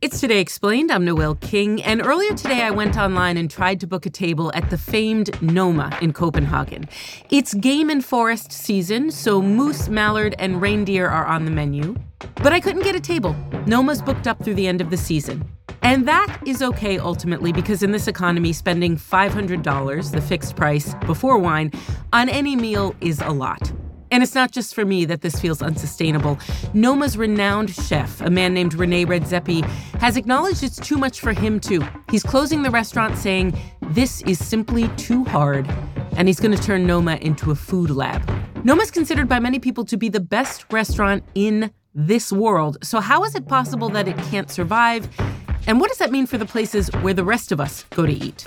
It's Today Explained. I'm Noel King. And earlier today, I went online and tried to book a table at the famed Noma in Copenhagen. It's game and forest season, so moose, mallard, and reindeer are on the menu. But I couldn't get a table. Noma's booked up through the end of the season. And that is okay ultimately because in this economy, spending $500, the fixed price before wine, on any meal is a lot. And it's not just for me that this feels unsustainable. Noma's renowned chef, a man named Rene Redzepi, has acknowledged it's too much for him too. He's closing the restaurant saying, This is simply too hard. And he's going to turn Noma into a food lab. Noma's considered by many people to be the best restaurant in this world. So, how is it possible that it can't survive? And what does that mean for the places where the rest of us go to eat?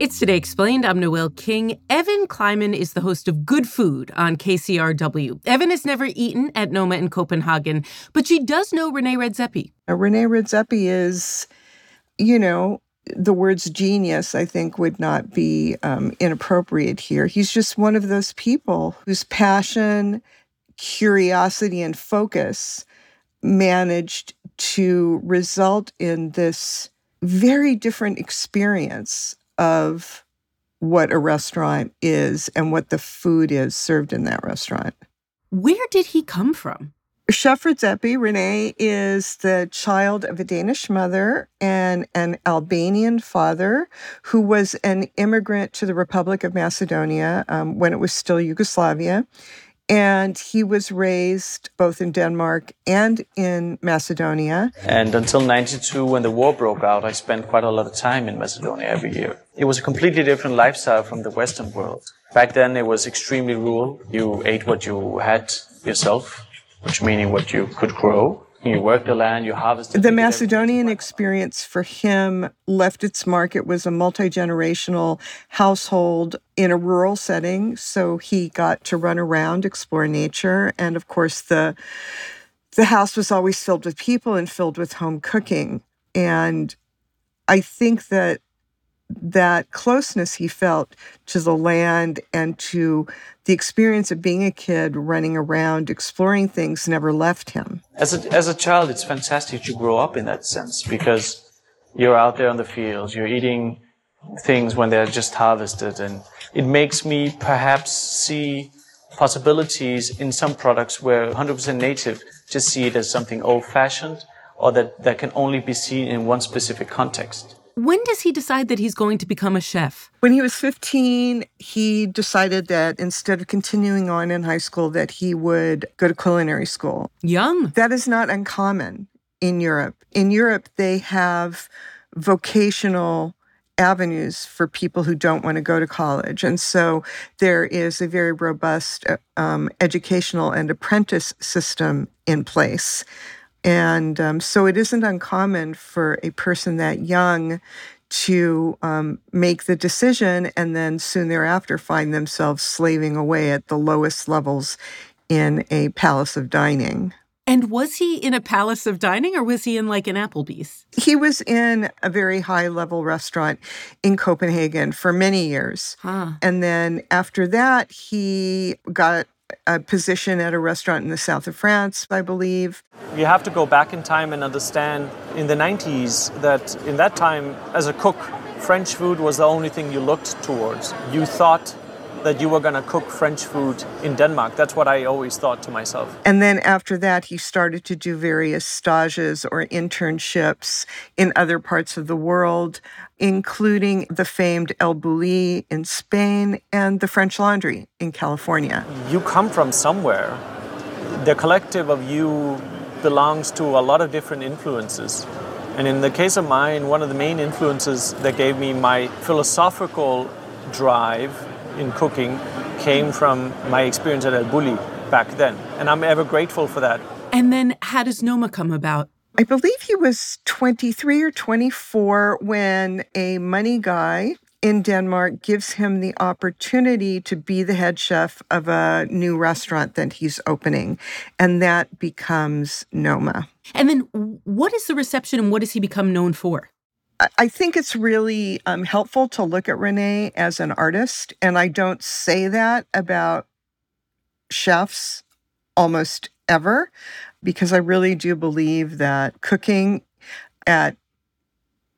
It's Today Explained. I'm Noel King. Evan Kleiman is the host of Good Food on KCRW. Evan has never eaten at Noma in Copenhagen, but she does know Rene Redzepi. Uh, Rene Redzepi is, you know, the words genius, I think, would not be um, inappropriate here. He's just one of those people whose passion, curiosity, and focus managed to result in this very different experience of what a restaurant is and what the food is served in that restaurant. Where did he come from? Chef Redzepi, Rene, is the child of a Danish mother and an Albanian father who was an immigrant to the Republic of Macedonia um, when it was still Yugoslavia. And he was raised both in Denmark and in Macedonia. And until 92, when the war broke out, I spent quite a lot of time in Macedonia every year. It was a completely different lifestyle from the Western world. Back then, it was extremely rural. You ate what you had yourself, which meaning what you could grow. You work the land, you harvested. The Macedonian experience for him left its mark. It was a multi generational household in a rural setting, so he got to run around, explore nature, and of course the the house was always filled with people and filled with home cooking. And I think that that closeness he felt to the land and to the experience of being a kid running around exploring things never left him. As a, as a child it's fantastic to grow up in that sense because you're out there on the fields you're eating things when they're just harvested and it makes me perhaps see possibilities in some products where 100% native just see it as something old fashioned or that, that can only be seen in one specific context when does he decide that he's going to become a chef? When he was 15, he decided that instead of continuing on in high school that he would go to culinary school. Young. That is not uncommon in Europe. In Europe, they have vocational avenues for people who don't want to go to college. And so there is a very robust um, educational and apprentice system in place and um, so it isn't uncommon for a person that young to um, make the decision and then soon thereafter find themselves slaving away at the lowest levels in a palace of dining. And was he in a palace of dining or was he in like an Applebee's? He was in a very high level restaurant in Copenhagen for many years. Huh. And then after that, he got a position at a restaurant in the south of France, I believe. You have to go back in time and understand in the 90s that in that time, as a cook, French food was the only thing you looked towards. You thought that you were going to cook French food in Denmark. That's what I always thought to myself. And then after that, he started to do various stages or internships in other parts of the world, including the famed El Bulli in Spain and the French Laundry in California. You come from somewhere. The collective of you belongs to a lot of different influences. And in the case of mine, one of the main influences that gave me my philosophical drive in cooking came from my experience at El Bulli back then. And I'm ever grateful for that. And then how does Noma come about? I believe he was 23 or 24 when a money guy in Denmark gives him the opportunity to be the head chef of a new restaurant that he's opening. And that becomes Noma. And then what is the reception and what does he become known for? I think it's really um, helpful to look at Rene as an artist. And I don't say that about chefs almost ever, because I really do believe that cooking at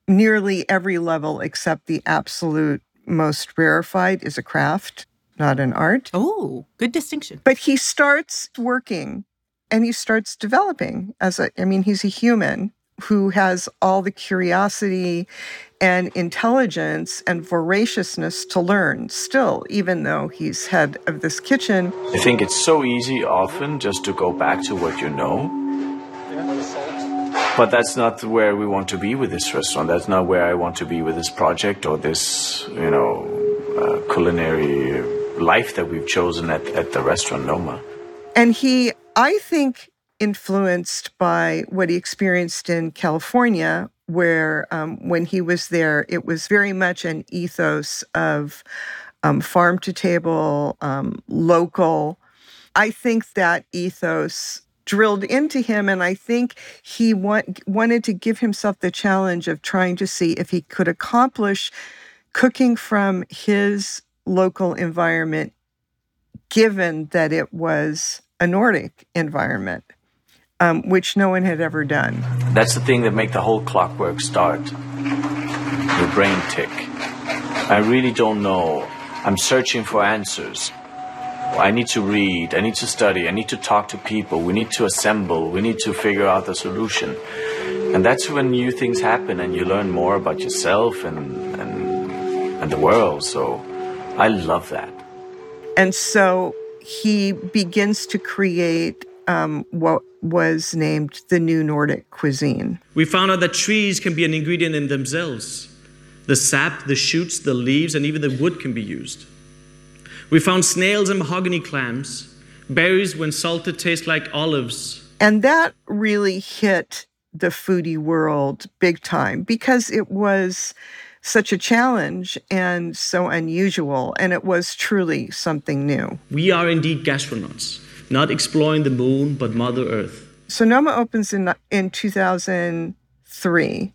nearly every level except the absolute most rarefied is a craft, not an art. Oh, good distinction. But he starts working and he starts developing as a, I mean, he's a human who has all the curiosity and intelligence and voraciousness to learn still, even though he's head of this kitchen. I think it's so easy often just to go back to what you know. But that's not where we want to be with this restaurant. That's not where I want to be with this project or this, you know, uh, culinary life that we've chosen at, at the restaurant Noma. And he, I think, influenced by what he experienced in California, where um, when he was there, it was very much an ethos of um, farm to table, um, local. I think that ethos drilled into him, and I think he want, wanted to give himself the challenge of trying to see if he could accomplish cooking from his local environment, given that it was a Nordic environment um, which no one had ever done. That's the thing that make the whole clockwork start. Your brain tick. I really don't know. I'm searching for answers. I need to read, I need to study, I need to talk to people, we need to assemble, we need to figure out the solution. And that's when new things happen and you learn more about yourself and, and, and the world. So I love that. And so he begins to create um, what was named the New Nordic Cuisine. We found out that trees can be an ingredient in themselves. The sap, the shoots, the leaves, and even the wood can be used. We found snails and mahogany clams. Berries, when salted, taste like olives. And that really hit the foodie world big time because it was such a challenge and so unusual, and it was truly something new. We are indeed gastronauts not exploring the moon, but Mother Earth. So Noma opens in, in 2003.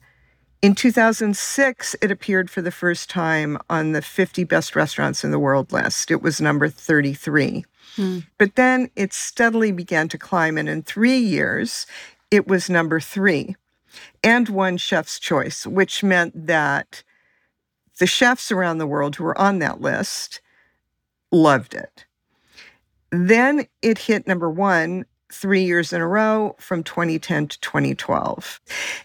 In 2006, it appeared for the first time on the 50 best restaurants in the world list. It was number 33. Hmm. But then it steadily began to climb, and in three years, it was number three and won Chef's Choice, which meant that the chefs around the world who were on that list loved it. Then it hit number one three years in a row from 2010 to 2012.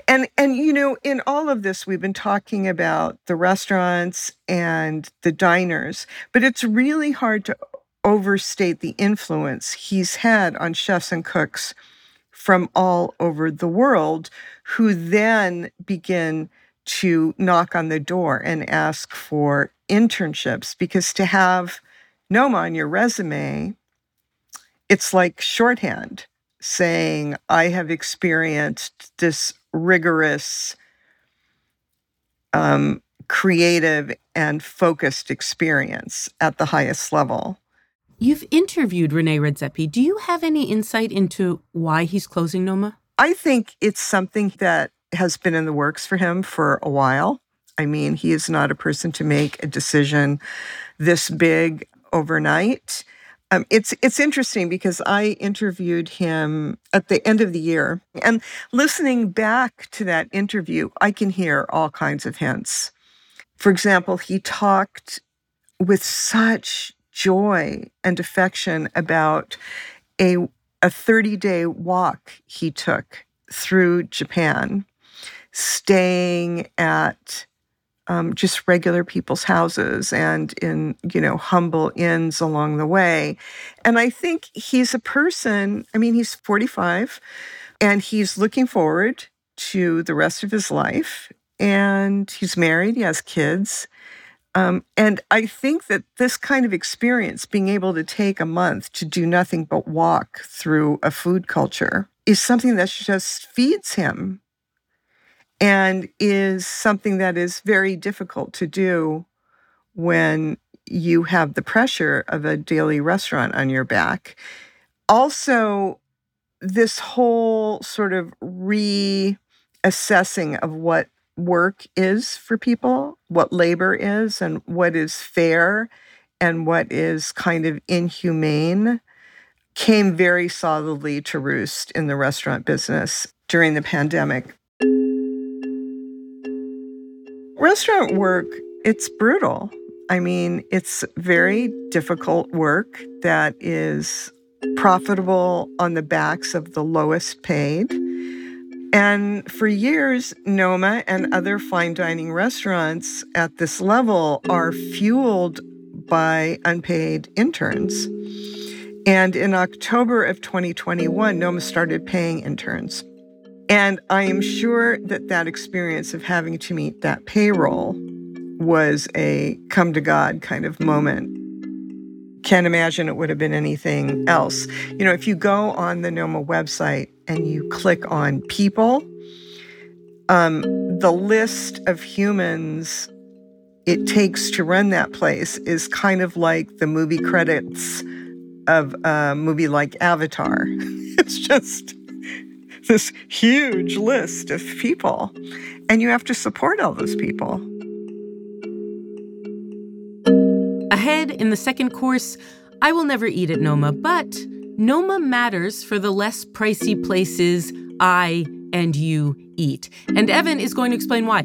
And and you know, in all of this, we've been talking about the restaurants and the diners, but it's really hard to overstate the influence he's had on chefs and cooks from all over the world who then begin to knock on the door and ask for internships because to have Noma on your resume it's like shorthand saying, I have experienced this rigorous, um, creative, and focused experience at the highest level. You've interviewed Rene Redzepi. Do you have any insight into why he's closing Noma? I think it's something that has been in the works for him for a while. I mean, he is not a person to make a decision this big overnight. Um, it's it's interesting because I interviewed him at the end of the year, and listening back to that interview, I can hear all kinds of hints. For example, he talked with such joy and affection about a, a 30 day walk he took through Japan, staying at um, just regular people's houses and in, you know, humble inns along the way. And I think he's a person, I mean, he's 45 and he's looking forward to the rest of his life. And he's married, he has kids. Um, and I think that this kind of experience, being able to take a month to do nothing but walk through a food culture, is something that just feeds him and is something that is very difficult to do when you have the pressure of a daily restaurant on your back. Also, this whole sort of reassessing of what work is for people, what labor is, and what is fair and what is kind of inhumane came very solidly to roost in the restaurant business during the pandemic. Restaurant work, it's brutal. I mean, it's very difficult work that is profitable on the backs of the lowest paid. And for years, Noma and other fine dining restaurants at this level are fueled by unpaid interns. And in October of 2021, Noma started paying interns. And I am sure that that experience of having to meet that payroll was a come to God kind of moment. Can't imagine it would have been anything else. You know, if you go on the NOMA website and you click on people, um, the list of humans it takes to run that place is kind of like the movie credits of a movie like Avatar. it's just this huge list of people, and you have to support all those people. Ahead in the second course, I will never eat at Noma, but Noma matters for the less pricey places I and you eat. And Evan is going to explain why.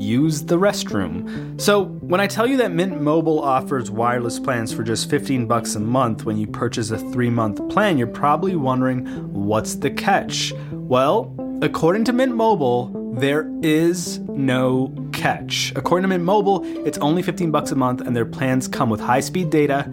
use the restroom. So, when I tell you that Mint Mobile offers wireless plans for just 15 bucks a month when you purchase a 3-month plan, you're probably wondering what's the catch? Well, according to Mint Mobile, there is no catch. According to Mint Mobile, it's only 15 bucks a month and their plans come with high-speed data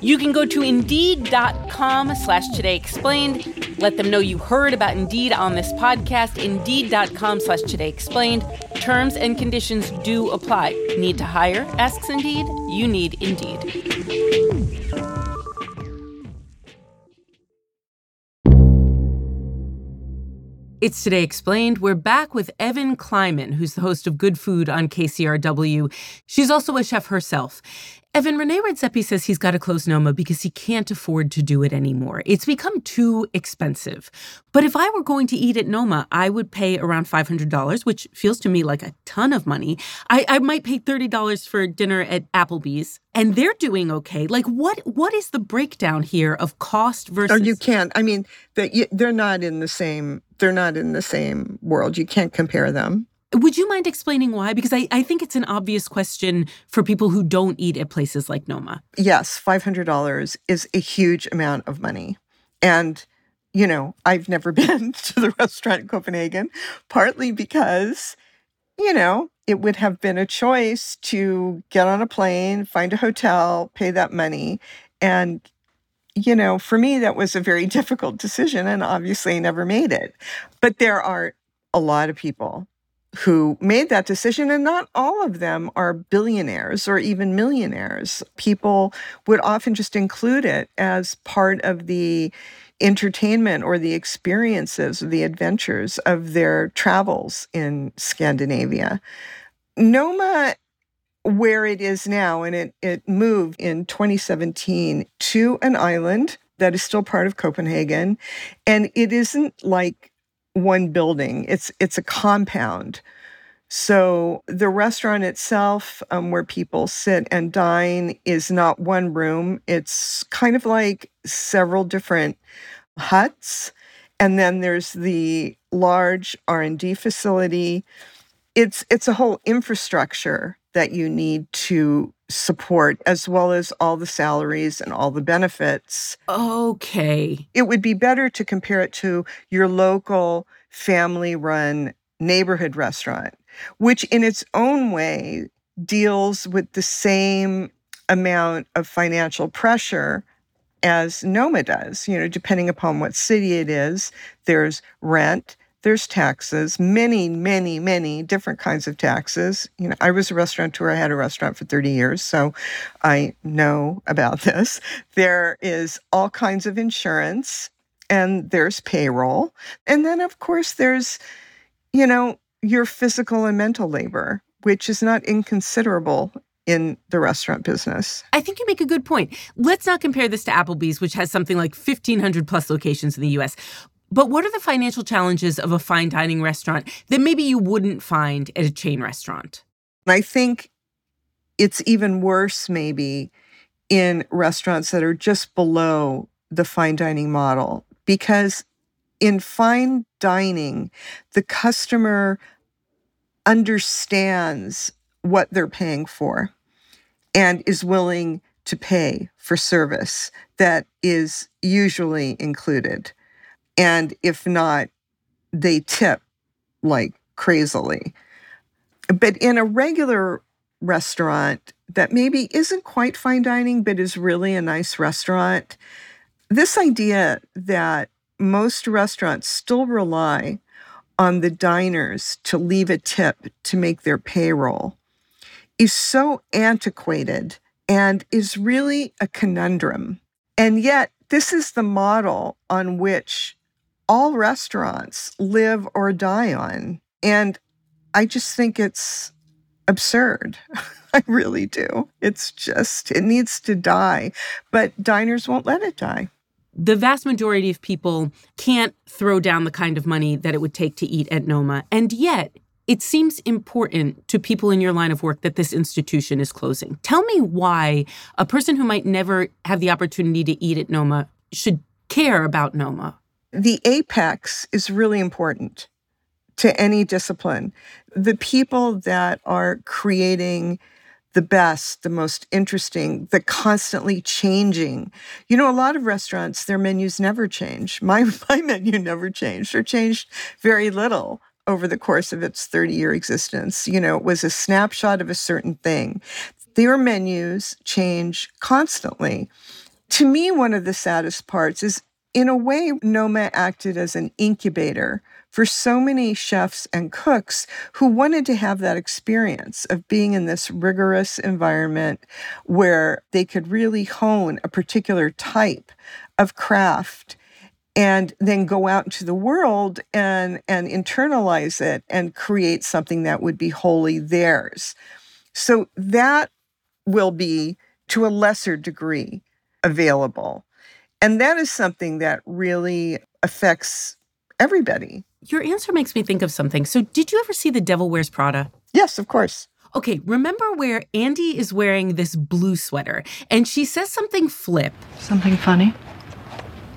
You can go to Indeed.com slash Today Explained. Let them know you heard about Indeed on this podcast. Indeed.com slash Today Explained. Terms and conditions do apply. Need to hire? Asks Indeed. You need Indeed. It's Today Explained. We're back with Evan Kleiman, who's the host of Good Food on KCRW. She's also a chef herself. Evan, Rene Redzepi says he's got to close Noma because he can't afford to do it anymore. It's become too expensive. But if I were going to eat at Noma, I would pay around $500, which feels to me like a ton of money. I, I might pay $30 for dinner at Applebee's, and they're doing okay. Like, what what is the breakdown here of cost versus? Oh, you can't. I mean, they're not in the same. They're not in the same world. You can't compare them. Would you mind explaining why? Because I, I think it's an obvious question for people who don't eat at places like Noma. Yes, $500 is a huge amount of money. And, you know, I've never been to the restaurant in Copenhagen, partly because, you know, it would have been a choice to get on a plane, find a hotel, pay that money. And, you know, for me, that was a very difficult decision and obviously I never made it. But there are a lot of people who made that decision, and not all of them are billionaires or even millionaires. People would often just include it as part of the entertainment or the experiences or the adventures of their travels in Scandinavia. Noma where it is now, and it, it moved in 2017 to an island that is still part of Copenhagen. And it isn't like one building. It's it's a compound. So the restaurant itself, um, where people sit and dine, is not one room. It's kind of like several different huts, and then there's the large R and D facility. It's it's a whole infrastructure that you need to support, as well as all the salaries and all the benefits. Okay. It would be better to compare it to your local family run neighborhood restaurant, which in its own way deals with the same amount of financial pressure as Noma does. You know, depending upon what city it is, there's rent, there's taxes, many, many, many different kinds of taxes. You know, I was a restaurateur, I had a restaurant for 30 years, so I know about this. There is all kinds of insurance and there's payroll. And then, of course, there's, you know, your physical and mental labor, which is not inconsiderable in the restaurant business. I think you make a good point. Let's not compare this to Applebee's, which has something like 1,500 plus locations in the US. But what are the financial challenges of a fine dining restaurant that maybe you wouldn't find at a chain restaurant? I think it's even worse, maybe, in restaurants that are just below the fine dining model, because in fine dining, the customer understands what they're paying for and is willing to pay for service that is usually included. And if not, they tip like crazily. But in a regular restaurant that maybe isn't quite fine dining, but is really a nice restaurant, this idea that most restaurants still rely on the diners to leave a tip to make their payroll is so antiquated and is really a conundrum. And yet, this is the model on which all restaurants live or die on. And I just think it's absurd. I really do. It's just, it needs to die. But diners won't let it die. The vast majority of people can't throw down the kind of money that it would take to eat at Noma. And yet, it seems important to people in your line of work that this institution is closing. Tell me why a person who might never have the opportunity to eat at Noma should care about Noma the apex is really important to any discipline. The people that are creating the best, the most interesting, the constantly changing. You know, a lot of restaurants, their menus never change. My, my menu never changed or changed very little over the course of its 30 year existence. You know, it was a snapshot of a certain thing. Their menus change constantly. To me, one of the saddest parts is in a way, Noma acted as an incubator for so many chefs and cooks who wanted to have that experience of being in this rigorous environment where they could really hone a particular type of craft and then go out into the world and and internalize it and create something that would be wholly theirs. So that will be to a lesser degree available. And that is something that really affects everybody. Your answer makes me think of something. So, did you ever see The Devil Wears Prada? Yes, of course. Okay, remember where Andy is wearing this blue sweater and she says something flip? Something funny?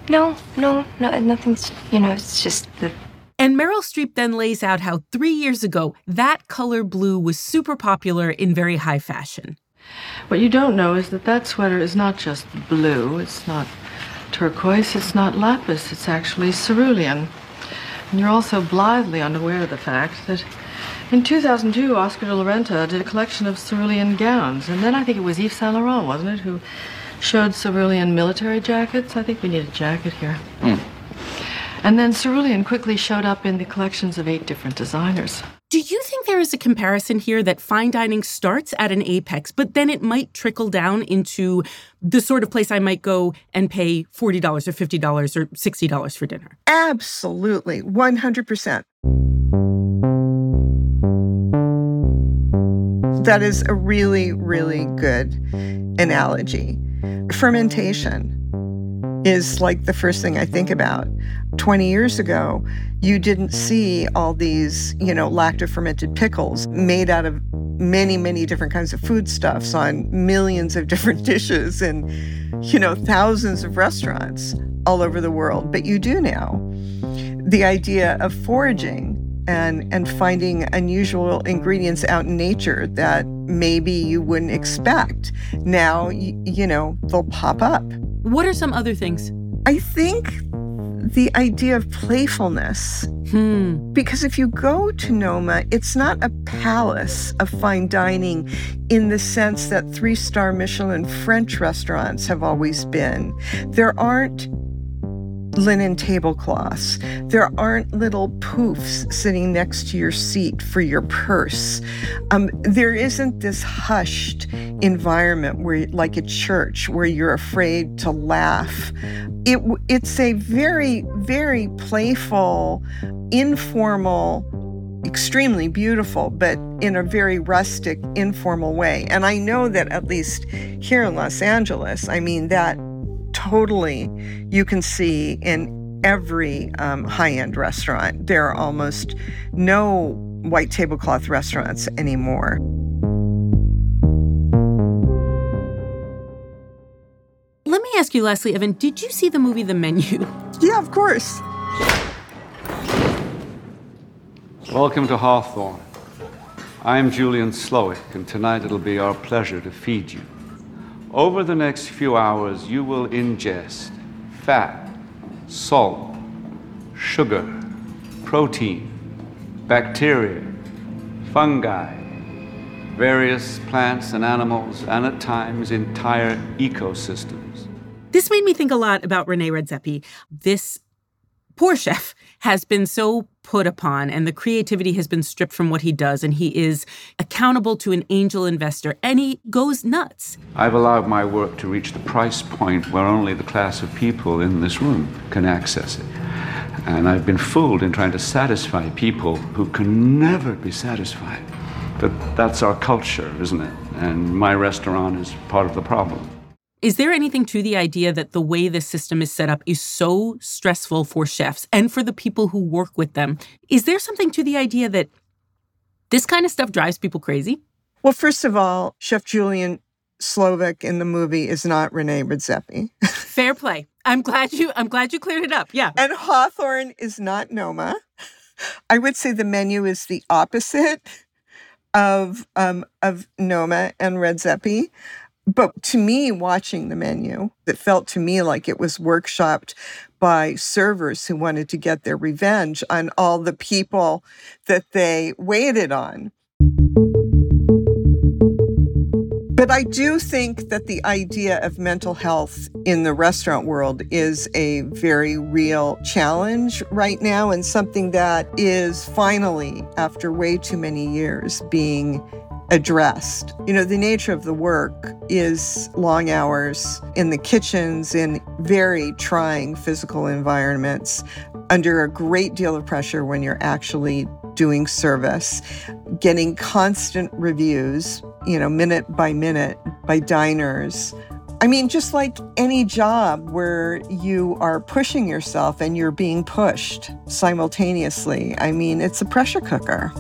No, no, no, nothing's, you know, it's just the. And Meryl Streep then lays out how three years ago, that color blue was super popular in very high fashion. What you don't know is that that sweater is not just blue, it's not turquoise, it's not lapis, it's actually cerulean. And you're also blithely unaware of the fact that in 2002, Oscar de la Renta did a collection of cerulean gowns. And then I think it was Yves Saint Laurent, wasn't it, who showed cerulean military jackets? I think we need a jacket here. Mm. And then cerulean quickly showed up in the collections of eight different designers. Do you think there is a comparison here that fine dining starts at an apex, but then it might trickle down into the sort of place I might go and pay $40 or $50 or $60 for dinner? Absolutely, 100%. That is a really, really good analogy. Fermentation is like the first thing I think about. 20 years ago, you didn't see all these, you know, lacto fermented pickles made out of many, many different kinds of foodstuffs on millions of different dishes and, you know, thousands of restaurants all over the world. But you do now. The idea of foraging and and finding unusual ingredients out in nature that maybe you wouldn't expect. Now, y- you know, they'll pop up. What are some other things? I think the idea of playfulness. Hmm. Because if you go to Noma, it's not a palace of fine dining in the sense that three star Michelin French restaurants have always been. There aren't linen tablecloths. There aren't little poofs sitting next to your seat for your purse. Um, there isn't this hushed environment where, like a church, where you're afraid to laugh. It, it's a very, very playful, informal, extremely beautiful, but in a very rustic, informal way. And I know that at least here in Los Angeles, I mean, that totally you can see in every um, high end restaurant. There are almost no white tablecloth restaurants anymore. Let me ask you, Leslie Evan, did you see the movie The Menu? Yeah, of course. Welcome to Hawthorn. I'm Julian Slowik, and tonight it'll be our pleasure to feed you. Over the next few hours, you will ingest fat, salt, sugar, protein, bacteria, fungi, various plants and animals, and at times entire ecosystems. This made me think a lot about Rene Redzepi. This poor chef has been so put upon and the creativity has been stripped from what he does and he is accountable to an angel investor and he goes nuts. I've allowed my work to reach the price point where only the class of people in this room can access it. And I've been fooled in trying to satisfy people who can never be satisfied. But that's our culture, isn't it? And my restaurant is part of the problem. Is there anything to the idea that the way the system is set up is so stressful for chefs and for the people who work with them? Is there something to the idea that this kind of stuff drives people crazy? Well, first of all, Chef Julian Slowik in the movie is not Rene Redzepi. Fair play. I'm glad you I'm glad you cleared it up. Yeah. And Hawthorn is not Noma. I would say the menu is the opposite of um, of Noma and Redzepi. But to me, watching the menu, it felt to me like it was workshopped by servers who wanted to get their revenge on all the people that they waited on. But I do think that the idea of mental health in the restaurant world is a very real challenge right now and something that is finally, after way too many years, being addressed. You know, the nature of the work is long hours in the kitchens, in very trying physical environments, under a great deal of pressure when you're actually doing service, getting constant reviews, you know, minute by minute by diners. I mean, just like any job where you are pushing yourself and you're being pushed simultaneously, I mean, it's a pressure cooker.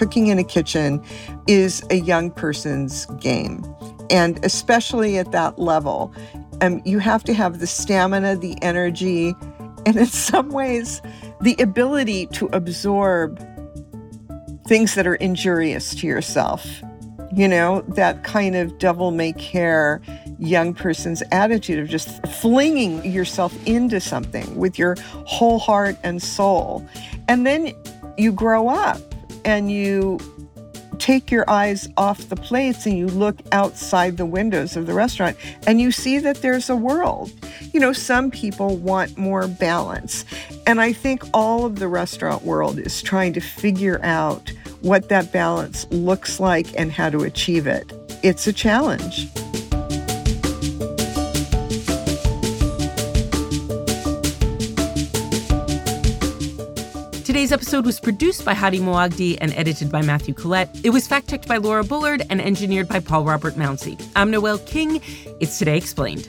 Cooking in a kitchen is a young person's game. And especially at that level, um, you have to have the stamina, the energy, and in some ways, the ability to absorb things that are injurious to yourself. You know, that kind of devil may care young person's attitude of just flinging yourself into something with your whole heart and soul. And then you grow up and you take your eyes off the plates and you look outside the windows of the restaurant and you see that there's a world. You know, some people want more balance. And I think all of the restaurant world is trying to figure out what that balance looks like and how to achieve it. It's a challenge. Today's episode was produced by Hady Mawajdeh and edited by Matthew Collette. It was fact checked by Laura Bullard and engineered by Paul Robert Mounsey. I'm Noel King. It's Today Explained.